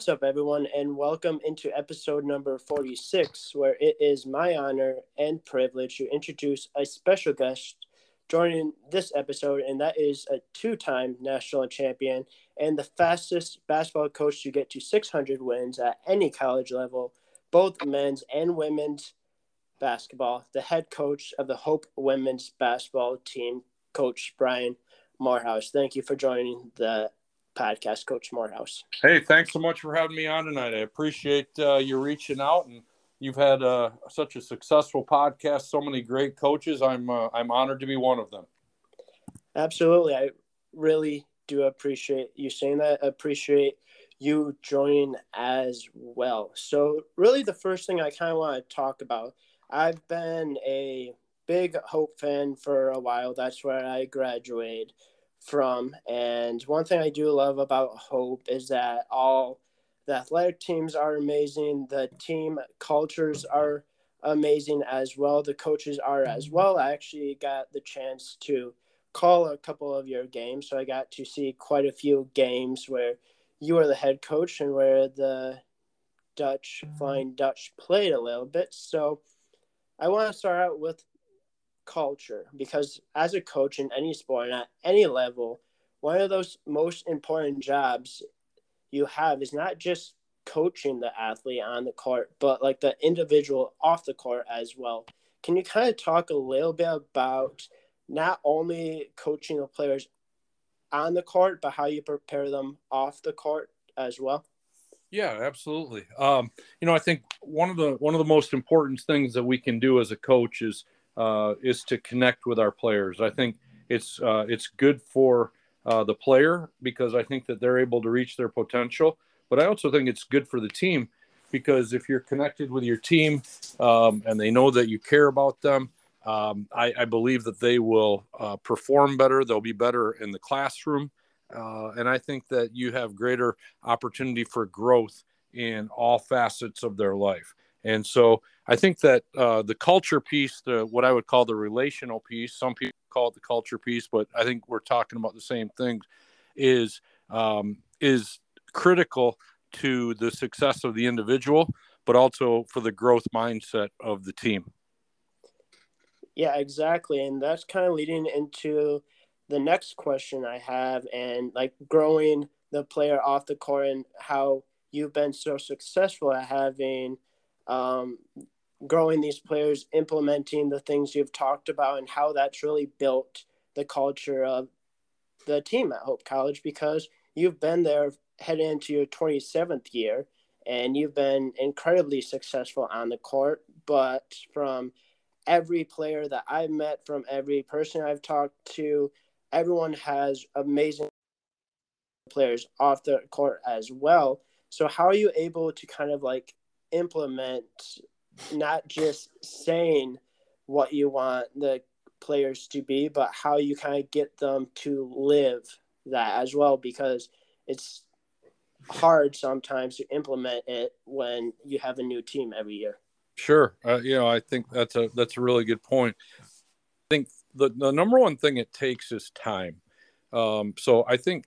What's up, everyone, and welcome into episode number 46, where it is my honor and privilege to introduce a special guest joining this episode, and that is a two time national champion and the fastest basketball coach to get to 600 wins at any college level, both men's and women's basketball, the head coach of the Hope women's basketball team, Coach Brian Morehouse. Thank you for joining the podcast, Coach Morehouse. Hey, thanks so much for having me on tonight. I appreciate uh, you reaching out, and you've had uh, such a successful podcast. So many great coaches. I'm uh, I'm honored to be one of them. Absolutely, I really do appreciate you saying that. I appreciate you joining as well. So, really, the first thing I kind of want to talk about. I've been a big Hope fan for a while. That's where I graduated from. And one thing I do love about Hope is that all the athletic teams are amazing, the team cultures are amazing as well, the coaches are as mm-hmm. well. I actually got the chance to call a couple of your games, so I got to see quite a few games where you were the head coach and where the Dutch mm-hmm. Flying Dutch played a little bit. So I want to start out with culture because as a coach in any sport and at any level, one of those most important jobs you have is not just coaching the athlete on the court, but like the individual off the court as well. Can you kind of talk a little bit about not only coaching the players on the court, but how you prepare them off the court as well? Yeah, absolutely. Um, you know, I think one of the one of the most important things that we can do as a coach is uh, is to connect with our players. I think it's uh, it's good for uh, the player because I think that they're able to reach their potential. But I also think it's good for the team because if you're connected with your team um, and they know that you care about them, um, I, I, believe that they will uh, perform better. They'll be better in the classroom. Uh, and I think that you have greater opportunity for growth in all facets of their life. And so I think that uh, the culture piece, the what I would call the relational piece, some people call it the culture piece, but I think we're talking about the same things, is um, is critical to the success of the individual, but also for the growth mindset of the team. Yeah, exactly, and that's kind of leading into the next question I have, and like growing the player off the court and how you've been so successful at having um, growing these players, implementing the things you've talked about, and how that's really built the culture of the team at Hope College because you've been there heading into your 27th year and you've been incredibly successful on the court. But from every player that I've met, from every person I've talked to, everyone has amazing players off the court as well. So, how are you able to kind of like implement not just saying what you want the players to be, but how you kind of get them to live that as well, because it's hard sometimes to implement it when you have a new team every year. Sure, uh, you know, I think that's a that's a really good point. I think the the number one thing it takes is time. Um, so I think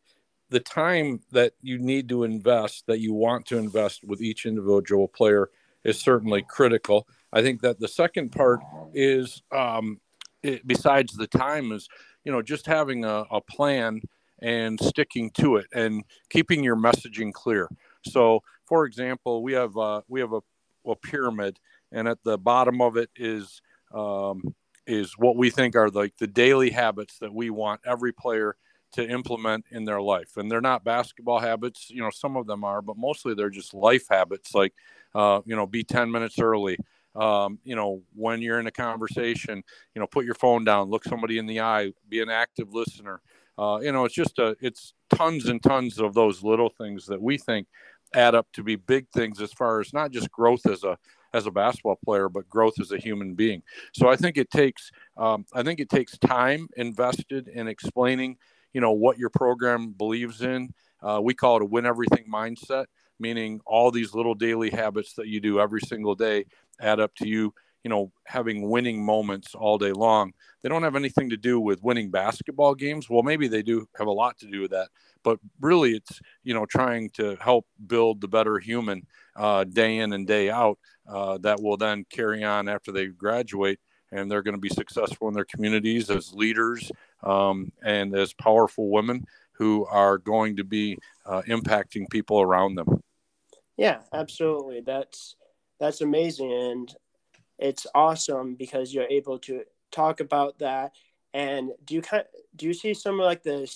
the time that you need to invest, that you want to invest with each individual player, is certainly critical. I think that the second part is, um, it, besides the time, is you know just having a, a plan and sticking to it and keeping your messaging clear. So, for example, we have uh, we have a, a, pyramid, and at the bottom of it is um, is what we think are like the daily habits that we want every player to implement in their life. And they're not basketball habits, you know, some of them are, but mostly they're just life habits like, uh, you know, be 10 minutes early. Um, you know, when you're in a conversation, you know, put your phone down, look somebody in the eye, be an active listener. Uh, you know, it's just a, it's tons and tons of those little things that we think add up to be big things as far as not just growth as a, as a basketball player, but growth as a human being. So I think it takes, um, I think it takes time invested in explaining you know what your program believes in. Uh, we call it a win everything mindset, meaning all these little daily habits that you do every single day add up to you, you know, having winning moments all day long. They don't have anything to do with winning basketball games. Well, maybe they do have a lot to do with that, but really it's, you know, trying to help build the better human uh, day in and day out uh, that will then carry on after they graduate and they're going to be successful in their communities as leaders um, and as powerful women who are going to be uh, impacting people around them. Yeah, absolutely. That's that's amazing, and it's awesome because you're able to talk about that. And do you kind do you see some of like the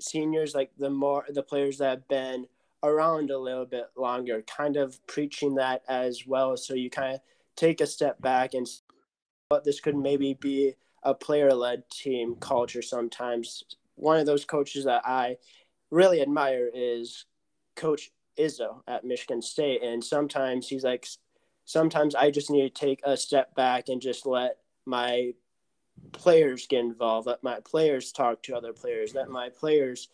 seniors, like the more the players that have been around a little bit longer, kind of preaching that as well? So you kind of take a step back and what this could maybe be a player led team culture sometimes. One of those coaches that I really admire is Coach Izzo at Michigan State. And sometimes he's like, sometimes I just need to take a step back and just let my players get involved, let my players talk to other players, let my players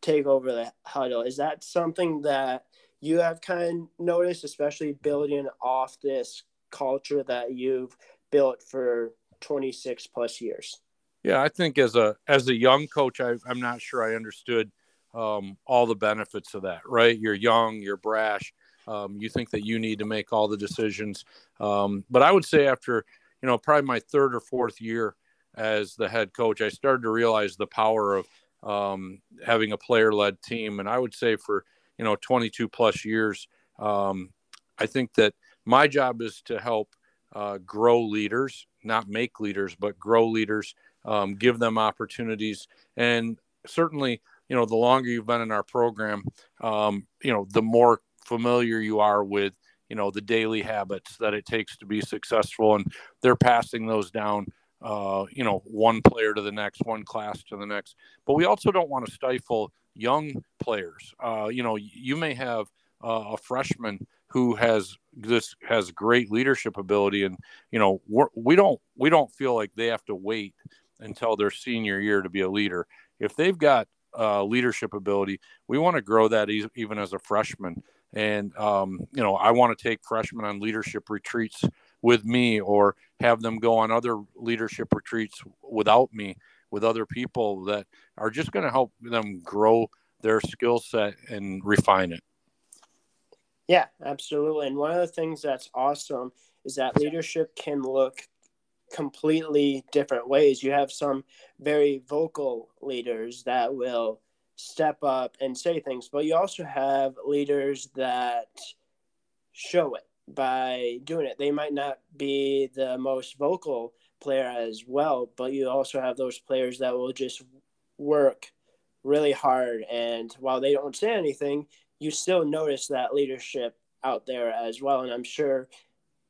take over the huddle. Is that something that you have kind of noticed, especially building off this culture that you've built for 26 plus years? Yeah, I think as a as a young coach, I, I'm not sure I understood um, all the benefits of that. Right? You're young, you're brash. Um, you think that you need to make all the decisions. Um, but I would say after you know probably my third or fourth year as the head coach, I started to realize the power of um, having a player-led team. And I would say for you know 22 plus years, um, I think that my job is to help uh, grow leaders, not make leaders, but grow leaders, um, give them opportunities. And certainly, you know, the longer you've been in our program, um, you know, the more familiar you are with, you know, the daily habits that it takes to be successful. And they're passing those down, uh, you know, one player to the next, one class to the next. But we also don't want to stifle young players. Uh, you know, you may have uh, a freshman who has this has great leadership ability. And you know we're, we don't we don't feel like they have to wait until their senior year to be a leader. If they've got uh, leadership ability we want to grow that e- even as a freshman. And um, you know i want to take freshmen on leadership retreats with me or have them go on other leadership retreats without me with other people that are just going to help them grow their skill set and refine it yeah, absolutely. And one of the things that's awesome is that leadership can look completely different ways. You have some very vocal leaders that will step up and say things, but you also have leaders that show it by doing it. They might not be the most vocal player as well, but you also have those players that will just work really hard and while they don't say anything, you still notice that leadership out there as well. And I'm sure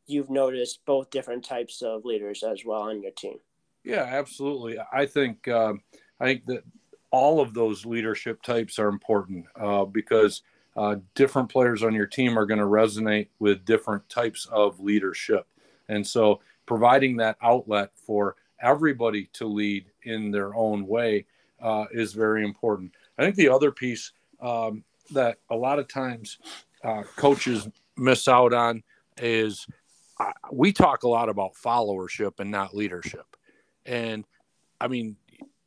you've noticed both different types of leaders as well on your team. Yeah, absolutely. I think um, I think that all of those leadership types are important uh, because uh, different players on your team are going to resonate with different types of leadership, and so providing that outlet for everybody to lead in their own way uh, is very important. I think the other piece um, that a lot of times uh, coaches miss out on is uh, we talk a lot about followership and not leadership. And I mean,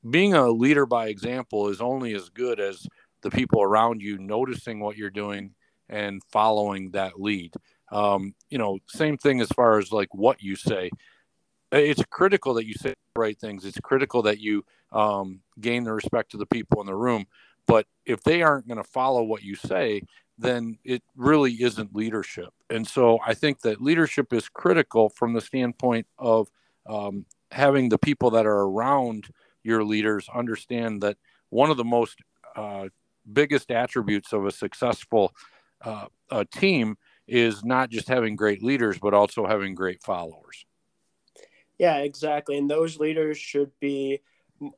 being a leader by example is only as good as the people around you noticing what you're doing and following that lead. Um, you know, same thing as far as like what you say. It's critical that you say the right things. It's critical that you um, gain the respect of the people in the room. But if they aren't going to follow what you say, then it really isn't leadership. And so I think that leadership is critical from the standpoint of um, having the people that are around your leaders understand that one of the most uh, biggest attributes of a successful uh, a team is not just having great leaders, but also having great followers. Yeah, exactly. And those leaders should be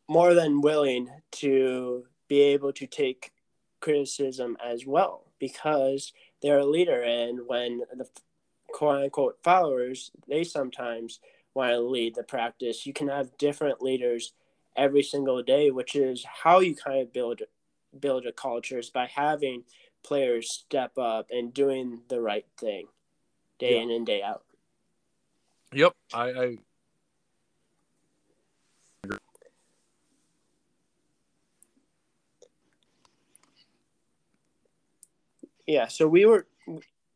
more than willing to be able to take criticism as well because they're a leader. And when the quote unquote followers, they sometimes want to lead the practice. You can have different leaders every single day, which is how you kind of build build a culture is by having players step up and doing the right thing day yeah. in and day out. Yep, I, I Yeah, so we were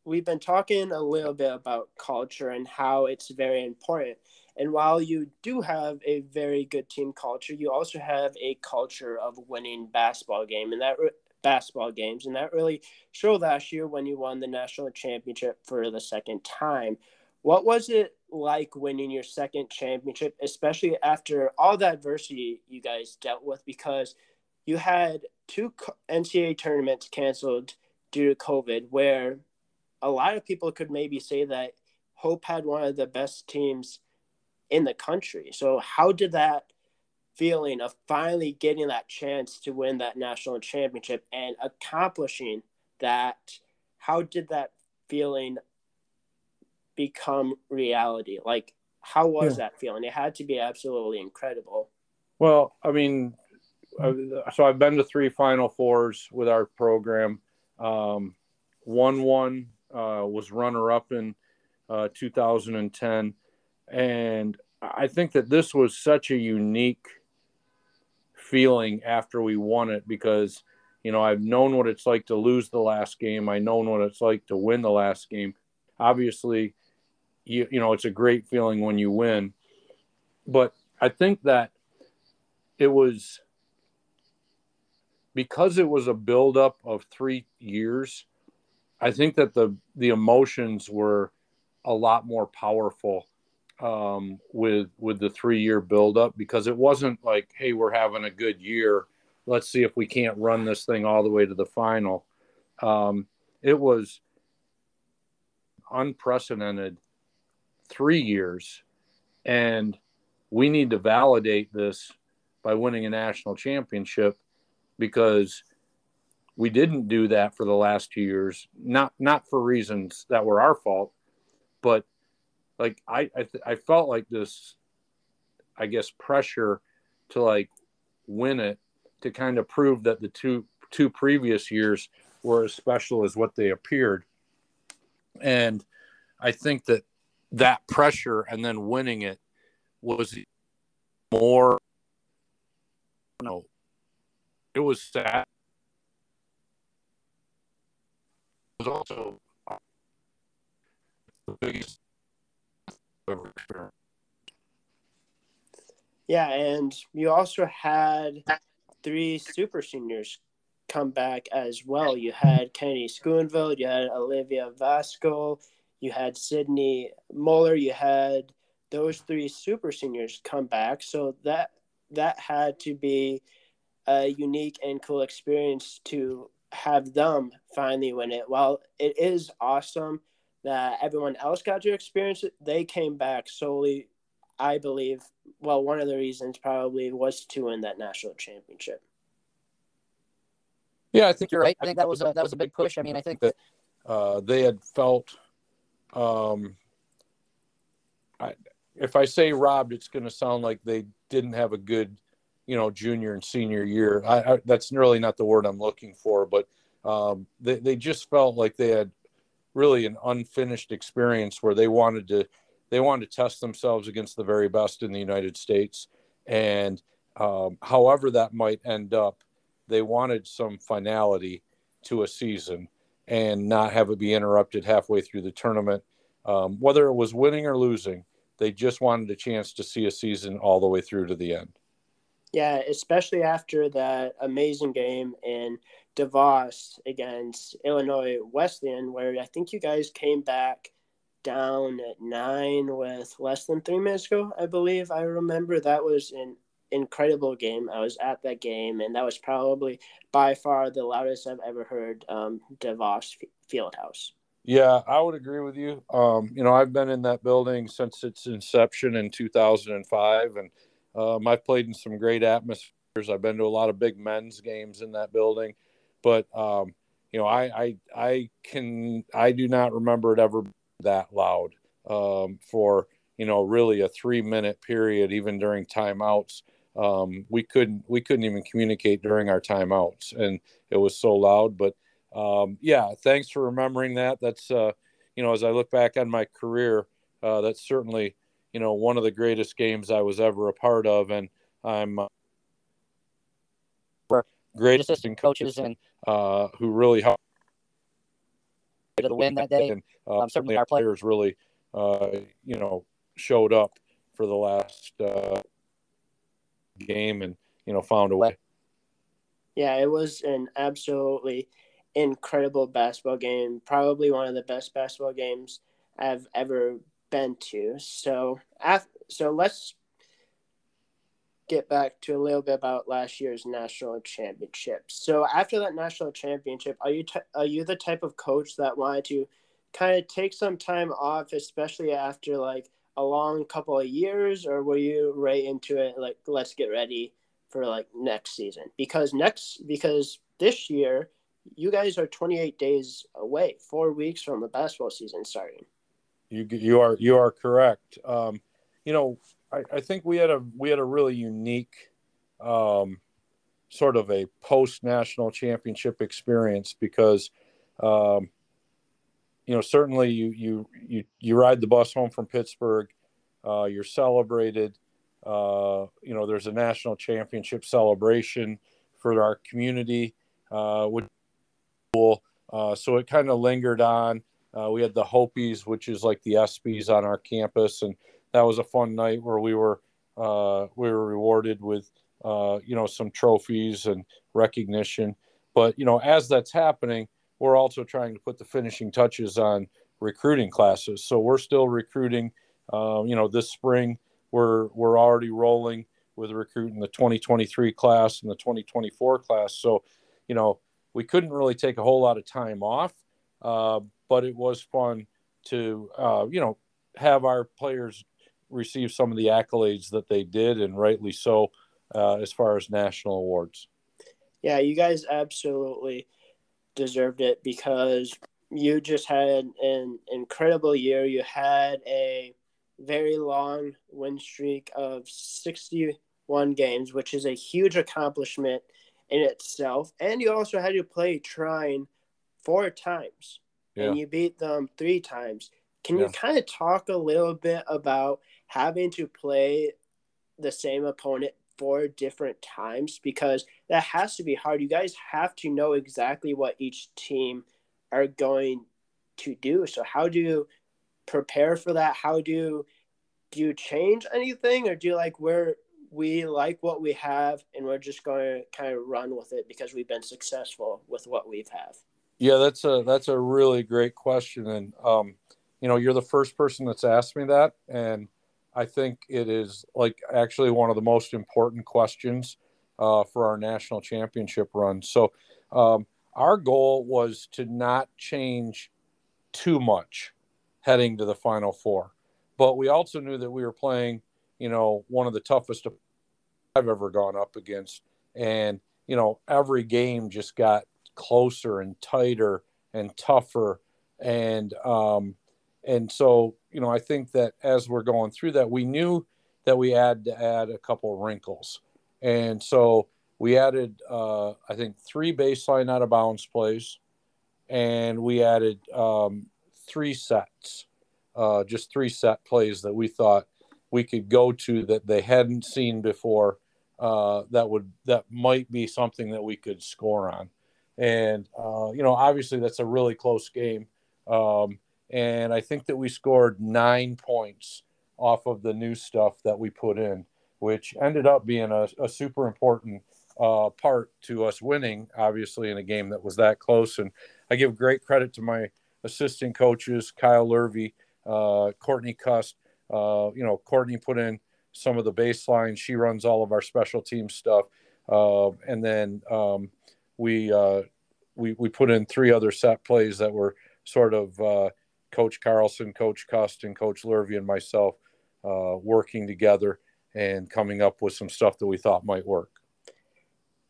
we've been talking a little bit about culture and how it's very important. And while you do have a very good team culture, you also have a culture of winning basketball game and that re- basketball games, and that really showed last year when you won the national championship for the second time. What was it like winning your second championship, especially after all the adversity you guys dealt with? Because you had two NCAA tournaments canceled due to COVID, where a lot of people could maybe say that Hope had one of the best teams in the country. So, how did that feeling of finally getting that chance to win that national championship and accomplishing that, how did that feeling become reality? Like, how was yeah. that feeling? It had to be absolutely incredible. Well, I mean, so I've been to three Final Fours with our program. Um, one one uh, was runner up in uh, 2010, and I think that this was such a unique feeling after we won it because you know I've known what it's like to lose the last game. I know what it's like to win the last game. Obviously, you you know it's a great feeling when you win, but I think that it was because it was a buildup of three years, I think that the the emotions were a lot more powerful um, with with the three year buildup because it wasn't like, hey, we're having a good year. Let's see if we can't run this thing all the way to the final. Um, it was unprecedented three years, and we need to validate this by winning a national championship because we didn't do that for the last two years. Not not for reasons that were our fault but like i i, th- I felt like this i guess pressure to like win it to kind of prove that the two two previous years were as special as what they appeared. And i think that that pressure and then winning it was more you know it was sad. It was also the biggest experience. Yeah, and you also had three super seniors come back as well. You had Kennedy Schoonveld, you had Olivia Vasco, you had Sydney Muller, you had those three super seniors come back. So that that had to be a unique and cool experience to have them finally win it. While it is awesome that everyone else got to experience it, they came back solely, I believe. Well, one of the reasons probably was to win that national championship. Yeah, I think you're right. I think that was a, that was a big push. I mean, I think that uh, they had felt. Um, I, if I say robbed, it's going to sound like they didn't have a good you know junior and senior year. I, I, that's really not the word I'm looking for, but um, they they just felt like they had really an unfinished experience where they wanted to they wanted to test themselves against the very best in the United States, and um, however that might end up, they wanted some finality to a season and not have it be interrupted halfway through the tournament. Um, whether it was winning or losing, they just wanted a chance to see a season all the way through to the end. Yeah, especially after that amazing game in DeVos against Illinois Wesleyan, where I think you guys came back down at nine with less than three minutes ago, I believe. I remember that was an incredible game. I was at that game, and that was probably by far the loudest I've ever heard um, DeVos Fieldhouse. Yeah, I would agree with you. Um, you know, I've been in that building since its inception in 2005, and um, I've played in some great atmospheres. I've been to a lot of big men's games in that building, but um, you know, I, I I can I do not remember it ever that loud um, for you know really a three minute period, even during timeouts. Um, we couldn't we couldn't even communicate during our timeouts, and it was so loud. But um, yeah, thanks for remembering that. That's uh, you know, as I look back on my career, uh, that's certainly you know, one of the greatest games I was ever a part of. And I'm uh, great assistant coaches and uh, who really helped to win that day. And uh, um, certainly our players really, uh, you know, showed up for the last uh, game and you know found a way. Yeah, it was an absolutely incredible basketball game. Probably one of the best basketball games I've ever been to. So, after, so let's get back to a little bit about last year's national championship. So, after that national championship, are you t- are you the type of coach that wanted to kind of take some time off, especially after like a long couple of years, or were you right into it? Like, let's get ready for like next season because next because this year you guys are 28 days away, four weeks from the basketball season starting. You you are you are correct. Um, you know, I, I think we had a we had a really unique um, sort of a post national championship experience because um, you know certainly you you you you ride the bus home from Pittsburgh, uh, you're celebrated. Uh, you know, there's a national championship celebration for our community, uh, which cool. Uh, so it kind of lingered on. Uh, we had the Hopies, which is like the ESPYS on our campus, and that was a fun night where we were uh, we were rewarded with uh, you know some trophies and recognition. But you know, as that's happening, we're also trying to put the finishing touches on recruiting classes. So we're still recruiting. Uh, you know, this spring we're we're already rolling with recruiting the 2023 class and the 2024 class. So, you know, we couldn't really take a whole lot of time off, uh, but it was fun to uh, you know have our players receive some of the accolades that they did, and rightly so, uh, as far as national awards. Yeah, you guys absolutely deserved it because you just had an incredible year. You had a very long win streak of 61 games, which is a huge accomplishment in itself. And you also had to play Trine four times, yeah. and you beat them three times. Can yeah. you kind of talk a little bit about having to play the same opponent four different times? Because that has to be hard. You guys have to know exactly what each team are going to do. So, how do you prepare for that? How do you, do you change anything, or do you like where we like what we have and we're just going to kind of run with it because we've been successful with what we've have yeah that's a that's a really great question and um you know you're the first person that's asked me that and i think it is like actually one of the most important questions uh, for our national championship run so um, our goal was to not change too much heading to the final four but we also knew that we were playing you know, one of the toughest I've ever gone up against. And, you know, every game just got closer and tighter and tougher. And, um, and so, you know, I think that as we're going through that, we knew that we had to add a couple wrinkles. And so we added, uh, I think, three baseline out of bounds plays, and we added um, three sets, uh, just three set plays that we thought we could go to that they hadn't seen before uh, that would that might be something that we could score on and uh, you know obviously that's a really close game. Um, and i think that we scored nine points off of the new stuff that we put in which ended up being a, a super important uh, part to us winning obviously in a game that was that close. And i give great credit to my assistant coaches kyle lurvy uh, courtney cust uh, you know, Courtney put in some of the baseline. She runs all of our special team stuff, uh, and then um, we uh, we we put in three other set plays that were sort of uh, Coach Carlson, Coach Cust, and Coach Lurvy and myself uh, working together and coming up with some stuff that we thought might work.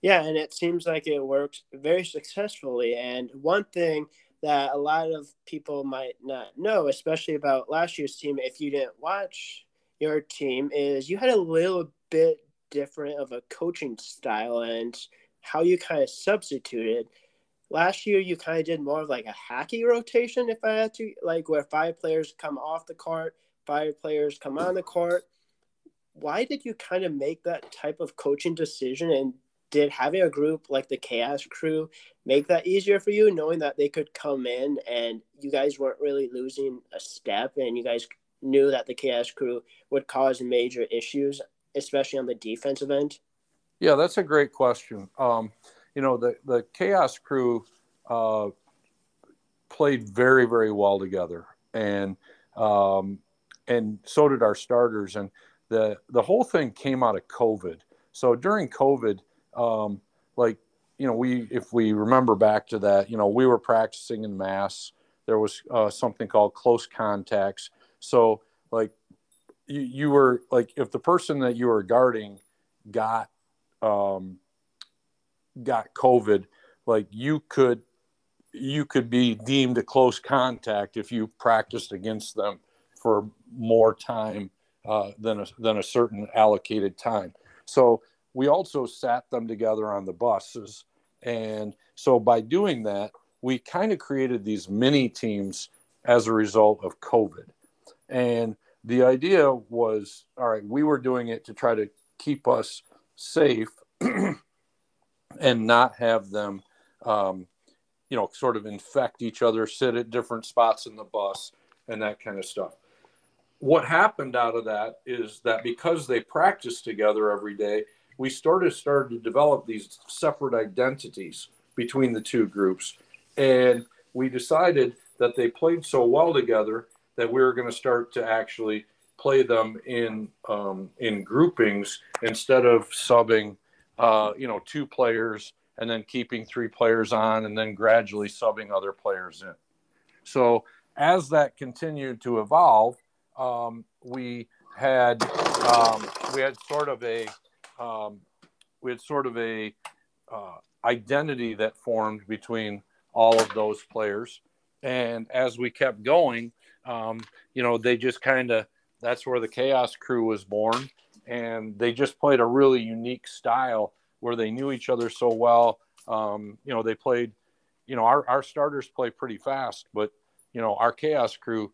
Yeah, and it seems like it works very successfully. And one thing that a lot of people might not know, especially about last year's team, if you didn't watch your team, is you had a little bit different of a coaching style and how you kind of substituted. Last year, you kind of did more of like a hockey rotation, if I had to, like where five players come off the court, five players come on the court. Why did you kind of make that type of coaching decision? And did having a group like the Chaos Crew make that easier for you, knowing that they could come in and you guys weren't really losing a step and you guys knew that the Chaos Crew would cause major issues, especially on the defensive end? Yeah, that's a great question. Um, you know, the, the Chaos Crew uh, played very, very well together. And um, and so did our starters. And the the whole thing came out of COVID. So during COVID, um, like you know, we if we remember back to that, you know, we were practicing in mass. There was uh, something called close contacts. So like you, you were like if the person that you were guarding got um, got COVID, like you could you could be deemed a close contact if you practiced against them for more time uh, than a, than a certain allocated time. So we also sat them together on the buses, and so by doing that, we kind of created these mini teams as a result of COVID. And the idea was, all right, we were doing it to try to keep us safe and not have them, um, you know, sort of infect each other, sit at different spots in the bus, and that kind of stuff. What happened out of that is that because they practiced together every day, we started started to develop these separate identities between the two groups, and we decided that they played so well together that we were going to start to actually play them in um, in groupings instead of subbing uh, you know, two players and then keeping three players on and then gradually subbing other players in. So as that continued to evolve, um, we had um, we had sort of a um, we had sort of a uh, identity that formed between all of those players, and as we kept going, um, you know, they just kind of that's where the Chaos Crew was born, and they just played a really unique style where they knew each other so well. Um, you know, they played, you know, our, our starters play pretty fast, but, you know, our Chaos Crew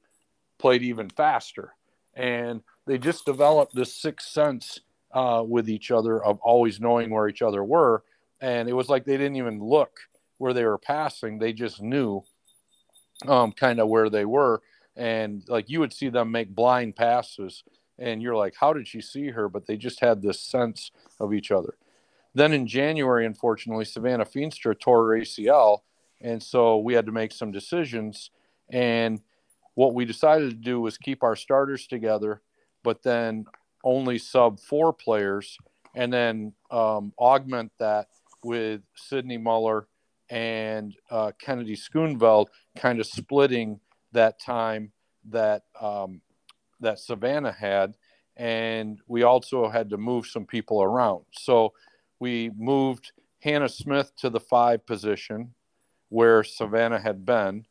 played even faster. And they just developed this sixth sense uh, with each other of always knowing where each other were. And it was like they didn't even look where they were passing, they just knew um, kind of where they were. And like you would see them make blind passes and you're like, how did she see her? But they just had this sense of each other. Then in January, unfortunately, Savannah Feenstra tore her ACL. And so we had to make some decisions. And what we decided to do was keep our starters together, but then only sub four players and then um, augment that with Sydney Muller and uh, Kennedy Schoonveld kind of splitting that time that um, that Savannah had, and we also had to move some people around. So we moved Hannah Smith to the five position where Savannah had been,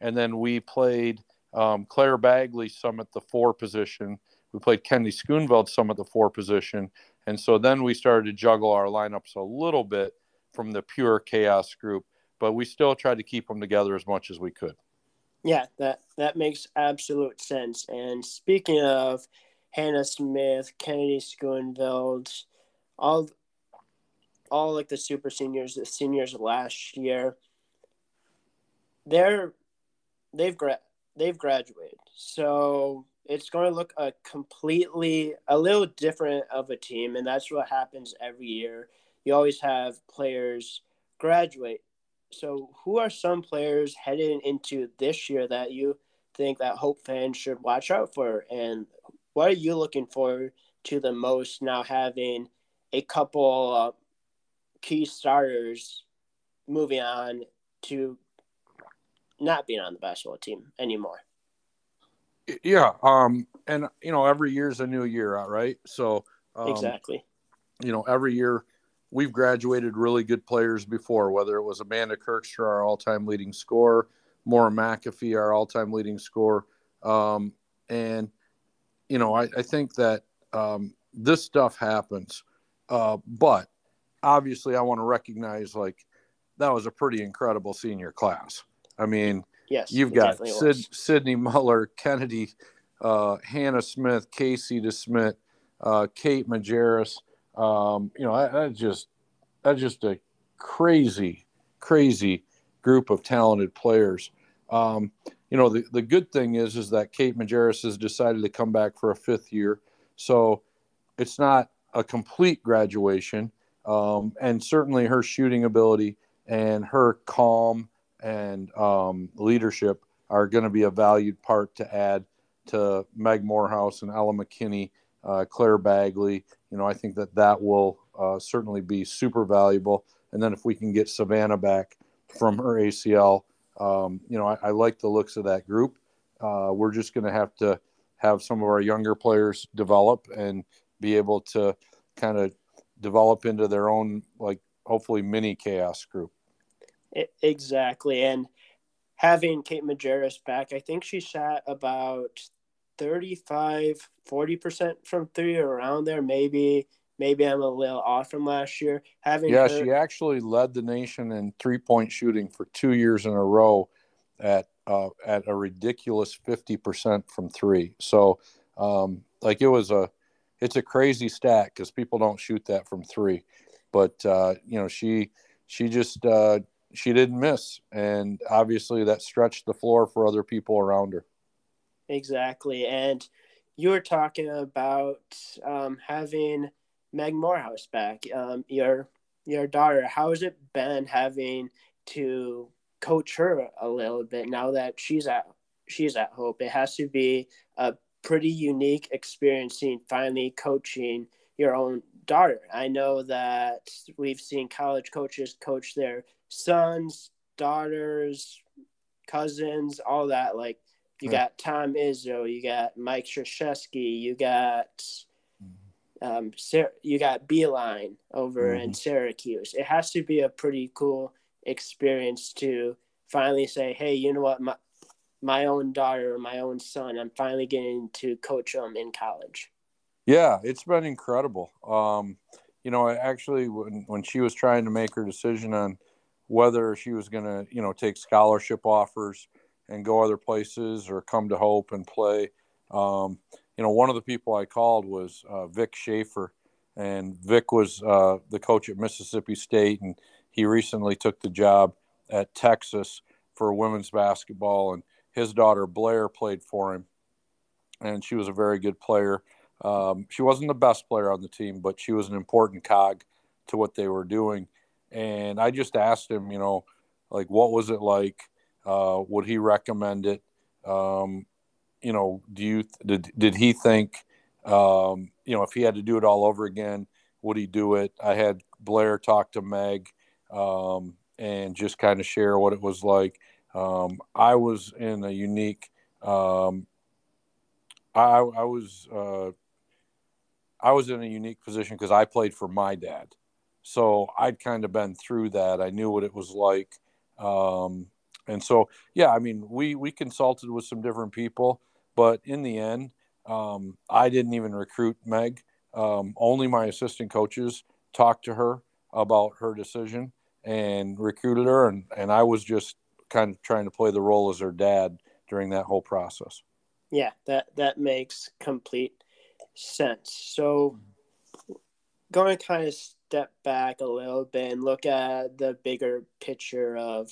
and then we played um, Claire Bagley some at the four position. We played Kennedy Schoonveld some at the four position, and so then we started to juggle our lineups a little bit from the pure chaos group, but we still tried to keep them together as much as we could. Yeah, that that makes absolute sense. And speaking of Hannah Smith, Kennedy Schoonveld, all all like the super seniors, the seniors last year, they're they've gra- they've graduated. So it's going to look a completely a little different of a team and that's what happens every year. You always have players graduate. So who are some players heading into this year that you think that Hope fans should watch out for and what are you looking for to the most now having a couple uh, key starters moving on to not being on the basketball team anymore. Yeah, um, and you know every year is a new year, right? So um, exactly, you know every year we've graduated really good players before, whether it was Amanda Kirkstra, our all-time leading scorer, Maura McAfee, our all-time leading scorer, um, and you know I, I think that um, this stuff happens, uh, but obviously I want to recognize like that was a pretty incredible senior class. I mean, yes, you've got Sid, Sydney Muller, Kennedy, uh, Hannah Smith, Casey DeSmit, uh, Kate Majerus. Um, you know, that's just that's just a crazy, crazy group of talented players. Um, you know, the, the good thing is is that Kate Majerus has decided to come back for a fifth year, so it's not a complete graduation. Um, and certainly her shooting ability and her calm and um, leadership are going to be a valued part to add to Meg Morehouse and Ella McKinney, uh, Claire Bagley. You know, I think that that will uh, certainly be super valuable. And then if we can get Savannah back from her ACL, um, you know, I, I, like the looks of that group. Uh, we're just going to have to have some of our younger players develop and be able to kind of develop into their own, like, hopefully mini chaos group. Exactly. And having Kate Majerus back, I think she sat about 35, 40% from three around there. Maybe, maybe I'm a little off from last year. Having yeah, she actually led the nation in three point shooting for two years in a row at uh, at a ridiculous 50% from three. So, um, like it was a, it's a crazy stat because people don't shoot that from three, but uh, you know she she just uh, she didn't miss, and obviously that stretched the floor for other people around her. Exactly, and you were talking about um, having Meg Morehouse back. Um, your your daughter, how has it been having to coach her a little bit now that she's at she's at Hope? It has to be a pretty unique experience finally coaching your own daughter. I know that we've seen college coaches coach their sons, daughters, cousins, all that. Like you got Tom Izzo, you got Mike Krzyzewski, you got mm-hmm. um, you got Boeheim over mm-hmm. in Syracuse. It has to be a pretty cool experience to finally say, "Hey, you know what, my my own daughter, my own son, I'm finally getting to coach them in college." Yeah, it's been incredible. Um, you know, actually, when when she was trying to make her decision on whether she was going to, you know, take scholarship offers and go other places or come to Hope and play. Um, you know, one of the people I called was uh, Vic Schaefer, and Vic was uh, the coach at Mississippi State, and he recently took the job at Texas for women's basketball, and his daughter Blair played for him, and she was a very good player. Um, she wasn't the best player on the team, but she was an important cog to what they were doing and I just asked him, you know, like what was it like? Uh, would he recommend it? Um, you know, do you did did he think, um, you know, if he had to do it all over again, would he do it? I had Blair talk to Meg um, and just kind of share what it was like. Um, I was in a unique. Um, I, I was uh, I was in a unique position because I played for my dad. So I'd kind of been through that. I knew what it was like. Um, and so, yeah, I mean, we, we consulted with some different people, but in the end, um, I didn't even recruit Meg. Um, only my assistant coaches talked to her about her decision and recruited her. And, and I was just kind of trying to play the role as her dad during that whole process. Yeah, that, that makes complete sense. So going to kind of step back a little bit and look at the bigger picture of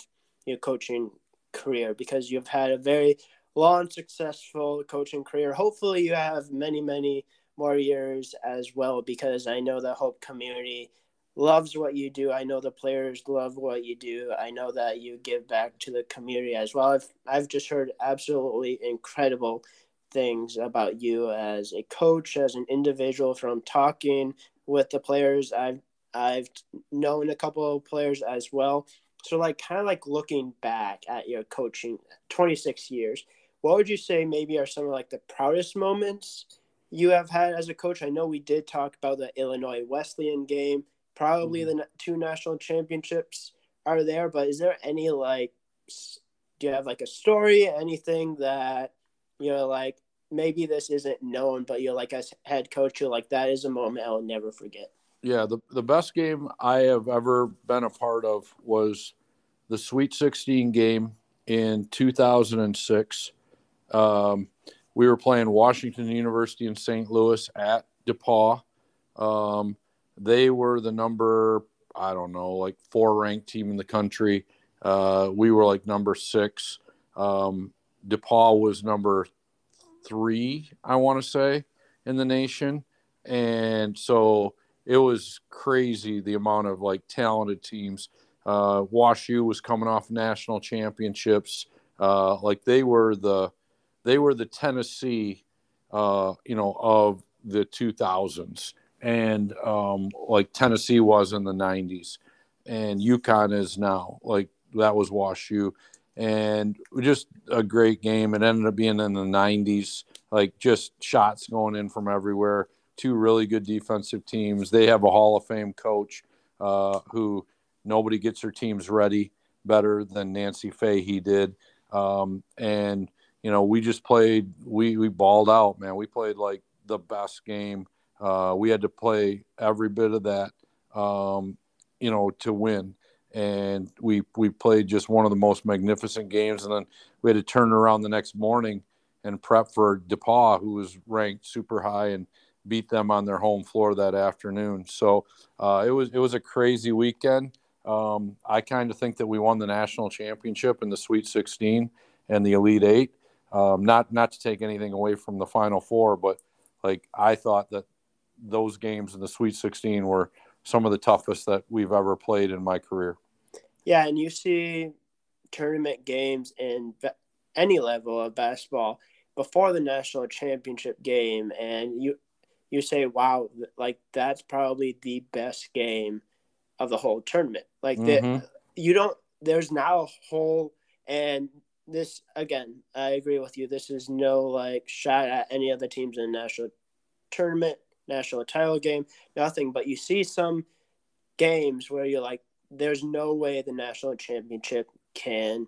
your coaching career because you've had a very long, successful coaching career. Hopefully, you have many, many more years as well because I know the Hope community loves what you do. I know the players love what you do. I know that you give back to the community as well. I've I've just heard absolutely incredible things about you as a coach, as an individual from talking with the players I've I've known a couple of players as well. So, like, kind of like looking back at your coaching 26 years, what would you say maybe are some of like the proudest moments you have had as a coach? I know we did talk about the Illinois Wesleyan game, probably mm-hmm. the two national championships are there, but is there any like, do you have like a story, anything that you know, like, maybe this isn't known, but you're like as head coach, you're like, that is a moment I'll never forget? Yeah, the, the best game I have ever been a part of was the Sweet 16 game in 2006. Um, we were playing Washington University in St. Louis at DePauw. Um, they were the number, I don't know, like four ranked team in the country. Uh, we were like number six. Um, DePauw was number three, I want to say, in the nation. And so it was crazy the amount of like talented teams. Uh, Wash U was coming off national championships. Uh, like they were the they were the Tennessee, uh, you know, of the 2000s, and um, like Tennessee was in the 90s, and UConn is now. Like that was Wash U, and just a great game. It ended up being in the 90s, like just shots going in from everywhere. Two really good defensive teams. They have a Hall of Fame coach uh, who nobody gets their teams ready better than Nancy Fahey did. Um, and you know, we just played, we, we balled out, man. We played like the best game. Uh, we had to play every bit of that, um, you know, to win. And we, we played just one of the most magnificent games. And then we had to turn around the next morning and prep for DePauw, who was ranked super high and beat them on their home floor that afternoon. So uh, it was, it was a crazy weekend. Um, I kind of think that we won the national championship in the Sweet 16 and the Elite Eight. Um, not not to take anything away from the Final Four, but like I thought that those games in the Sweet 16 were some of the toughest that we've ever played in my career. Yeah, and you see tournament games in any level of basketball before the national championship game, and you you say, "Wow, like that's probably the best game of the whole tournament." Like mm-hmm. the, you don't. There's now a whole and this again, I agree with you. This is no like shot at any of the teams in the national tournament, national title game, nothing. But you see some games where you're like, there's no way the national championship can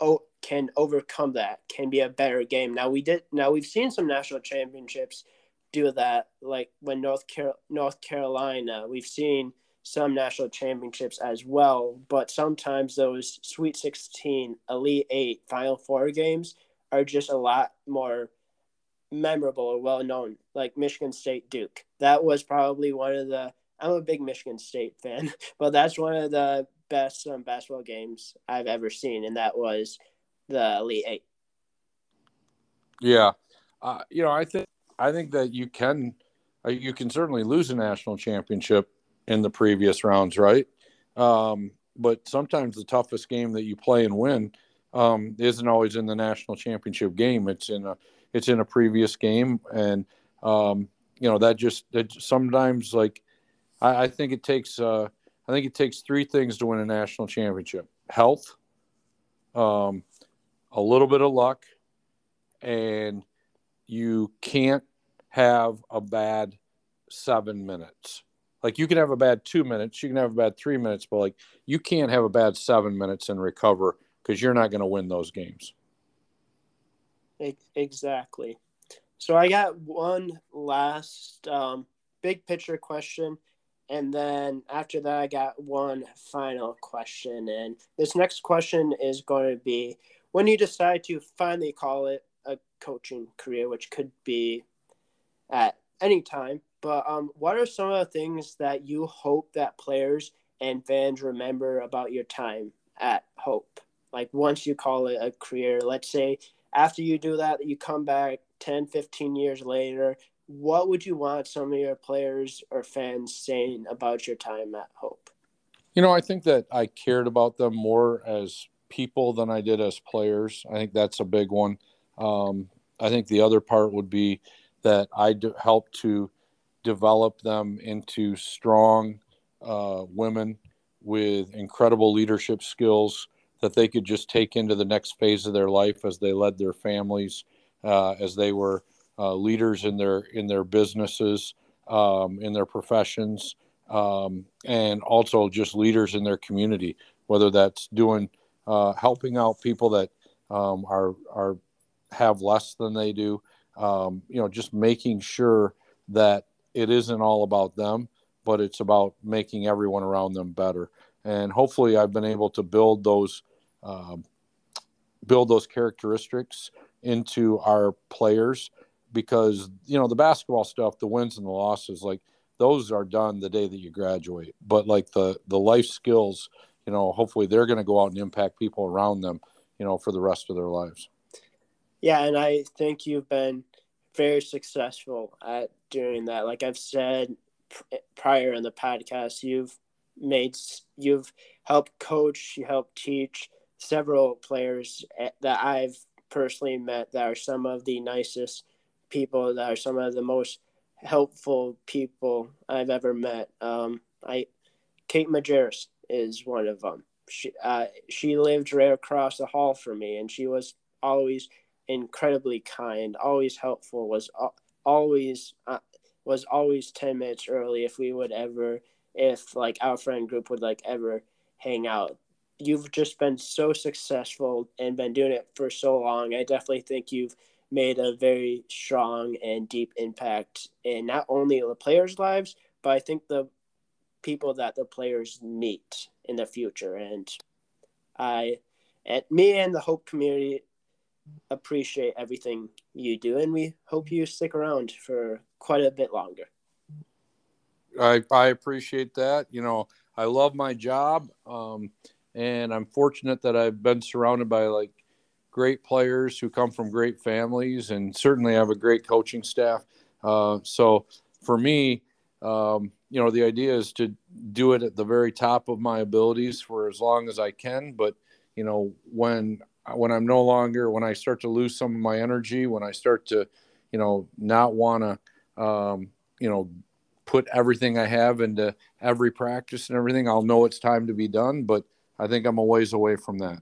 oh can overcome that, can be a better game. Now we did now we've seen some national championships do that, like when North Car- North Carolina, we've seen some national championships as well. But sometimes those Sweet 16, Elite Eight, Final Four games are just a lot more memorable or well known, like Michigan State Duke. That was probably one of the. I'm a big Michigan State fan, but that's one of the best um, basketball games I've ever seen, and that was the Elite Eight. Yeah, uh, you know, I think I think that you can uh, you can certainly lose a national championship in the previous rounds, right? Um, but sometimes the toughest game that you play and win um, isn't always in the national championship game. It's in a it's in a previous game, and um, you know that just that sometimes like I, I think it takes uh, I think it takes three things to win a national championship: health, um, a little bit of luck, and you can't have a bad seven minutes. Like you can have a bad two minutes, you can have a bad three minutes, but like you can't have a bad seven minutes and recover because you're not going to win those games. Exactly. So I got one last um, big picture question, and then after that, I got one final question. And this next question is going to be: When you decide to finally call it a coaching career, which could be at any time, but um, what are some of the things that you hope that players and fans remember about your time at Hope? Like once you call it a career, let's say after you do that, you come back 10, 15 years later, what would you want some of your players or fans saying about your time at Hope? You know, I think that I cared about them more as people than I did as players. I think that's a big one. Um, I think the other part would be that I helped to develop them into strong uh, women with incredible leadership skills that they could just take into the next phase of their life as they led their families, uh, as they were uh, leaders in their in their businesses, um, in their professions, um, and also just leaders in their community. Whether that's doing uh, helping out people that um, are are have less than they do, um, you know, just making sure that it isn't all about them, but it's about making everyone around them better. And hopefully, I've been able to build those um, build those characteristics into our players because you know the basketball stuff, the wins and the losses, like those are done the day that you graduate. But like the the life skills, you know, hopefully they're going to go out and impact people around them, you know, for the rest of their lives. Yeah, and I think you've been very successful at doing that. Like I've said prior in the podcast, you've made you've helped coach, you helped teach several players eh, that I've personally met that are some of the nicest people that are some of the most helpful people I've ever met. Um, I Kate Majerus is one of them. She uh, she lived right across the hall from me, and she was always incredibly kind, always helpful. Was always uh, was always ten minutes early if we would ever if like our friend group would like ever hang out. You've just been so successful and been doing it for so long. I definitely think you've made a very strong and deep impact in not only the players' lives, but I think the people that the players meet in the future. And I, at me and the Hope community, appreciate everything you do, and we hope you stick around for quite a bit longer. I, I appreciate that. You know, I love my job, um, and I'm fortunate that I've been surrounded by like great players who come from great families, and certainly have a great coaching staff. Uh, so for me, um, you know, the idea is to do it at the very top of my abilities for as long as I can. But you know, when when I'm no longer, when I start to lose some of my energy, when I start to, you know, not want to, um, you know, put everything I have into every practice and everything, I'll know it's time to be done. But I think I'm a ways away from that.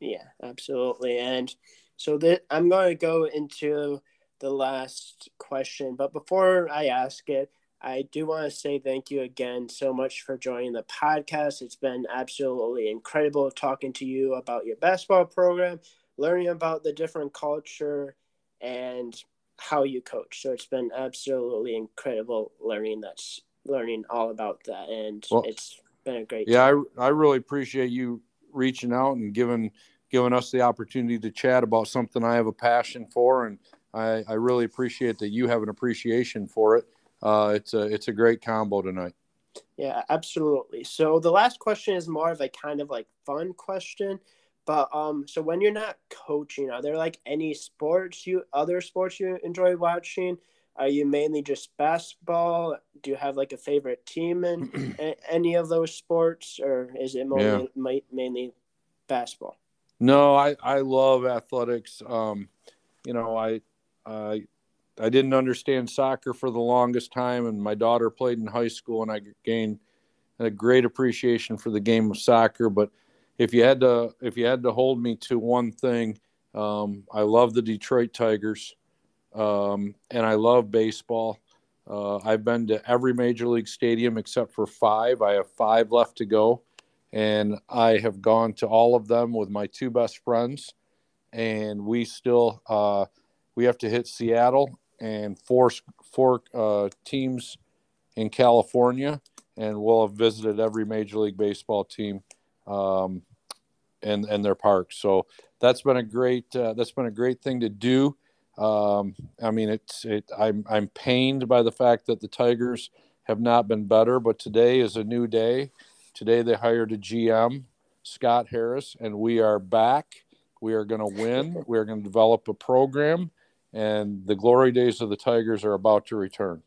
Yeah, absolutely. And so that I'm going to go into the last question, but before I ask it, I do want to say thank you again so much for joining the podcast. It's been absolutely incredible talking to you about your basketball program, learning about the different culture and how you coach. So it's been absolutely incredible learning that's learning all about that and well, it's been a great Yeah, I I really appreciate you reaching out and giving giving us the opportunity to chat about something I have a passion for and I, I really appreciate that you have an appreciation for it uh, it's a it's a great combo tonight. Yeah, absolutely. So the last question is more of a kind of like fun question. But um, so when you're not coaching, are there like any sports you other sports you enjoy watching? Are you mainly just basketball? Do you have like a favorite team in any of those sports, or is it mainly yeah. mainly basketball? No, I I love athletics. Um, you know, I I I didn't understand soccer for the longest time, and my daughter played in high school, and I gained a great appreciation for the game of soccer. But if you had to, if you had to hold me to one thing, um, I love the Detroit Tigers, um, and I love baseball. Uh, I've been to every major league stadium except for five. I have five left to go, and I have gone to all of them with my two best friends, and we still. Uh, we have to hit Seattle and four four uh, teams in California, and we'll have visited every Major League Baseball team um, and and their parks. So that's been a great uh, that's been a great thing to do. Um, I mean, it's it. I'm I'm pained by the fact that the Tigers have not been better, but today is a new day. Today they hired a GM, Scott Harris, and we are back. We are going to win. We are going to develop a program and the glory days of the Tigers are about to return.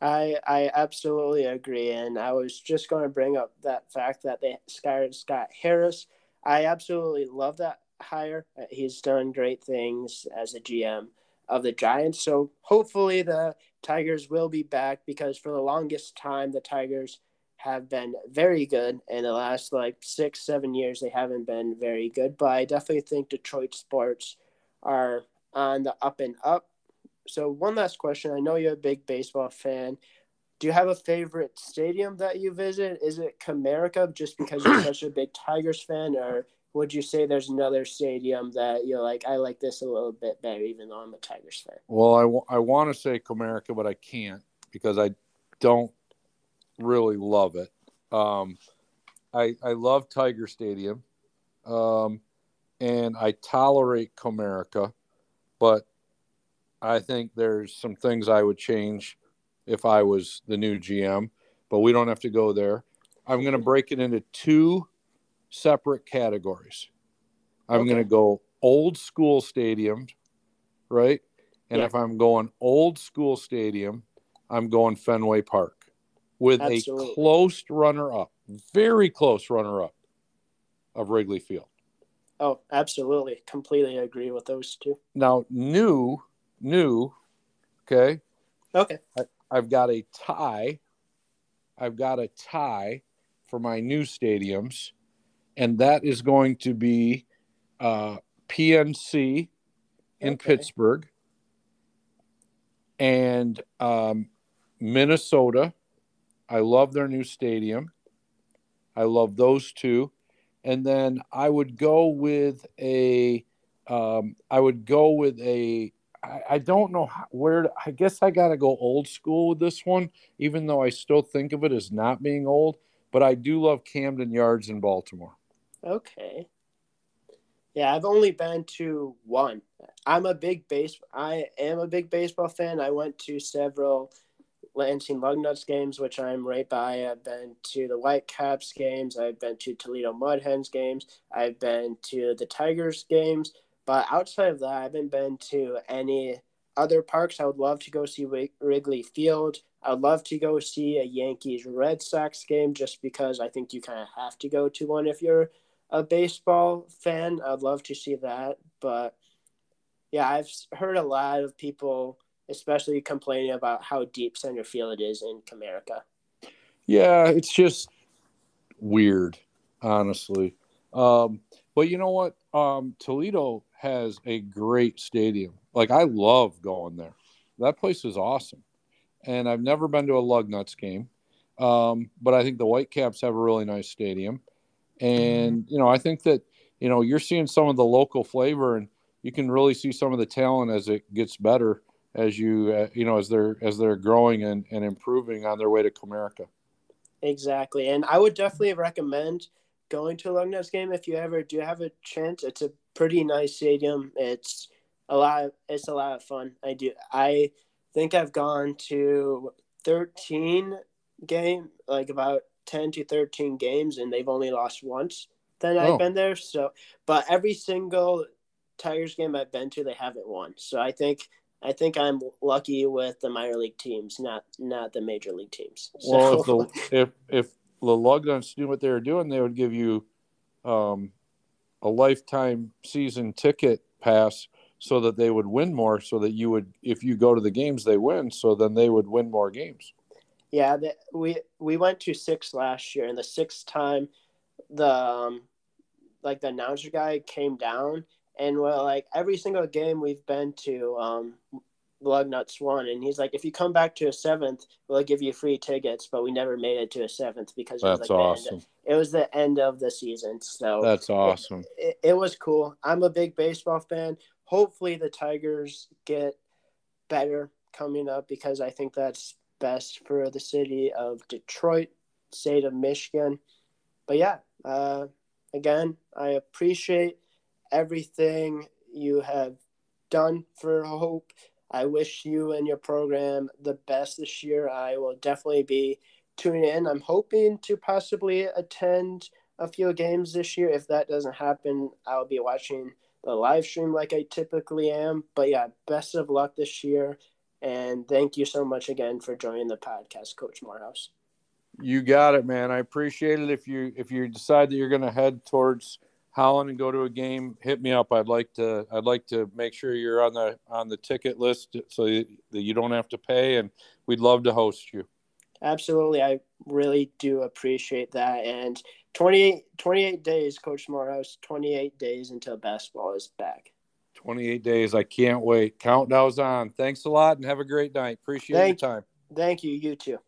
I I absolutely agree, and I was just going to bring up that fact that they hired Scott Harris. I absolutely love that hire. Uh, he's done great things as a GM of the Giants. So hopefully the Tigers will be back because for the longest time the Tigers have been very good. In the last like six, seven years they haven't been very good. But I definitely think Detroit sports are on the up and up. So one last question. I know you're a big baseball fan. Do you have a favorite stadium that you visit? Is it Comerica just because you're such a big Tigers fan, or would you say there's another stadium that you're like, I like this a little bit better, even though I'm a Tigers fan? Well, I, w- I want to say Comerica, but I can't because I don't really love it. Um, I, I love Tiger Stadium, um, and I tolerate Comerica but I think there's some things I would change if I was the new GM, but we don't have to go there. I'm going to break it into two separate categories. I'm Okay. going to go old school stadiums, right? And Yeah. if I'm going old school stadium, I'm going Fenway Park with Absolutely. a close runner up, very close runner up of Wrigley Field. Oh, absolutely. Completely agree with those two. Now, new, new, okay, Okay. I've got a tie. I've got a tie for my new stadiums, and that is going to be uh, PNC in Okay. Pittsburgh and um, Minnesota. I love their new stadium. I love those two, and then I would go with a. Um, I would go with a. I, I don't know how, where. To, I guess I got to go old school with this one, even though I still think of it as not being old. But I do love Camden Yards in Baltimore. Okay. Yeah, I've only been to one. I'm a big base. I am a big baseball fan. I went to several Lansing Lugnuts games, which I'm right by. I've been to the Whitecaps games. I've been to Toledo Mud Hens games. I've been to the Tigers games. But outside of that, I haven't been to any other parks. I would love to go see Wrigley Field. I would love to go see a Yankees Red Sox game just because I think you kind of have to go to one if you're a baseball fan. I'd love to see that. But yeah, I've heard a lot of people, especially complaining about how deep center field is in Comerica. Yeah, it's just weird, honestly. Um, but you know what? Um, Toledo has a great stadium. Like I love going there. That place is awesome. And I've never been to a Lugnuts game. Um, but I think the Whitecaps have a really nice stadium. And you know, I think that you know you're seeing some of the local flavor, and you can really see some of the talent as it gets better as you uh, you know as they're as they're growing and, and improving on their way to Comerica. Exactly. And I would definitely recommend going to a Lugnuts game if you ever do have a chance. It's a pretty nice stadium. It's a lot of, it's a lot of fun. I do I think I've gone to 13 game like about 10 to 13 games and they've only lost once then I've Oh. been there. So but every single Tigers game I've been to they haven't won. So I think I think I'm lucky with the minor league teams, not not the major league teams. So, Well, if the if if the Lugnuts knew what they were doing, they would give you um, a lifetime season ticket pass so that they would win more. So that you would, if you go to the games, they win. So then they would win more games. Yeah, the, we we went to six last year, and the sixth time, the um, like the announcer guy came down, and well, like every single game we've been to, um, Lugnuts won, and he's like, if you come back to a seventh, we'll give you free tickets, but we never made it to a seventh because it was That's like awesome. the end. Of, it was the end of the season, so That's awesome. it, it was cool. I'm a big baseball fan. Hopefully, the Tigers get better coming up because I think that's best for the city of Detroit, state of Michigan. But yeah, uh, again, I appreciate everything you have done for Hope. I wish you and your program the best this year. I will definitely be tuning in. I'm hoping to possibly attend a few games this year. If that doesn't happen, I'll be watching the live stream like I typically am. But yeah, best of luck this year. And thank you so much again for joining the podcast, Coach Morehouse. You got it, man. I appreciate it. If you if you decide that you're going to head towards Holland and go to a game, hit me up. I'd like to I'd like to make sure you're on the on the ticket list so that you don't have to pay, and we'd love to host you. Absolutely. I really do appreciate that. And 28, 28 days, Coach Morehouse, 28 days until basketball is back. 28 days. I can't wait. Countdown's on. Thanks a lot and have a great night. Appreciate Thank- your time. Thank you. You too.